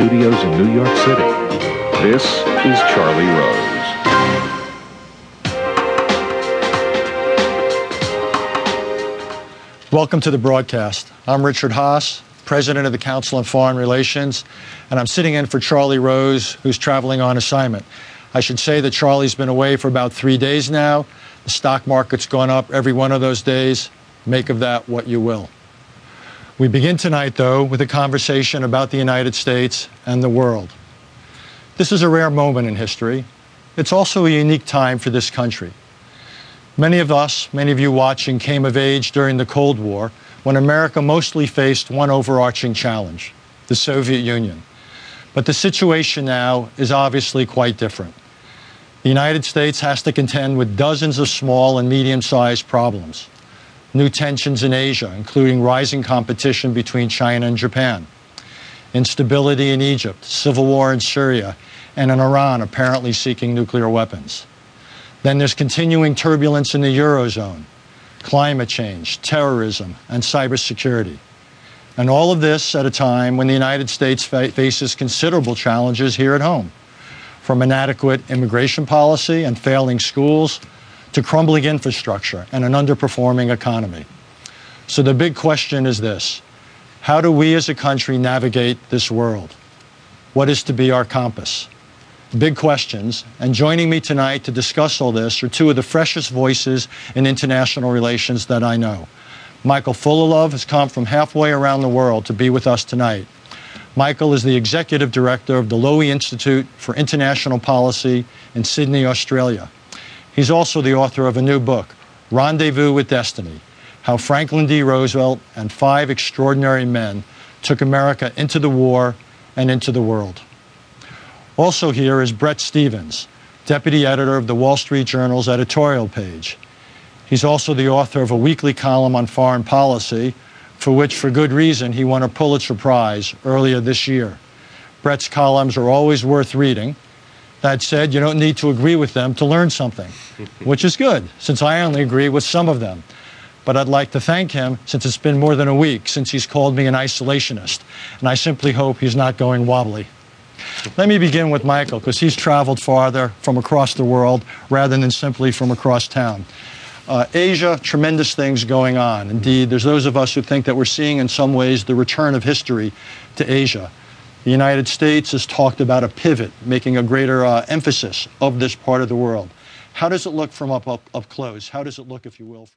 studios in New York City, this is Charlie Rose. Welcome to the broadcast. I'm Richard Haass, President of the Council on Foreign Relations, and I'm sitting in for Charlie Rose, who's traveling on assignment. I should say that Charlie's been away for about three days now. The stock market's gone up every one of those days. Make of that what you will. We begin tonight, though, with a conversation about the United States and the world. This is a rare moment in history. It's also a unique time for this country. Many of us, many of you watching, came of age during the Cold War when America mostly faced one overarching challenge the Soviet Union. But the situation now is obviously quite different. The United States has to contend with dozens of small and medium sized problems new tensions in Asia, including rising competition between China and Japan, instability in Egypt, civil war in Syria, and in Iran apparently seeking nuclear weapons. Then there's continuing turbulence in the Eurozone, climate change, terrorism, and cybersecurity. And all of this at a time when the United States fa- faces considerable challenges here at home, from inadequate immigration policy and failing schools to crumbling infrastructure and an underperforming economy. So the big question is this How do we as a country navigate this world? What is to be our compass? Big questions. And joining me tonight to discuss all this are two of the freshest voices in international relations that I know. Michael Fullilove has come from halfway around the world to be with us tonight. Michael is the executive director of the Lowy Institute for International Policy in Sydney, Australia. He's also the author of a new book, Rendezvous with Destiny How Franklin D. Roosevelt and Five Extraordinary Men Took America into the War and into the World. Also, here is Bret Stephens, deputy editor of the Wall Street Journal's editorial page. He's also the author of a weekly column on foreign policy, for which, for good reason, he won a Pulitzer Prize earlier this year. Bret's columns are always worth reading. That said, you don't need to agree with them to learn something, which is good, since I only agree with some of them. But I'd like to thank him since it's been more than a week since he's called me an isolationist, and I simply hope he's not going wobbly. Let me begin with Michael, because he's traveled farther from across the world rather than simply from across town. Uh, Asia, tremendous things going on. Indeed, there's those of us who think that we're seeing in some ways the return of history to Asia. The United States has talked about a pivot, making a greater uh, emphasis of this part of the world. How does it look from up, up, up close? How does it look, if you will, from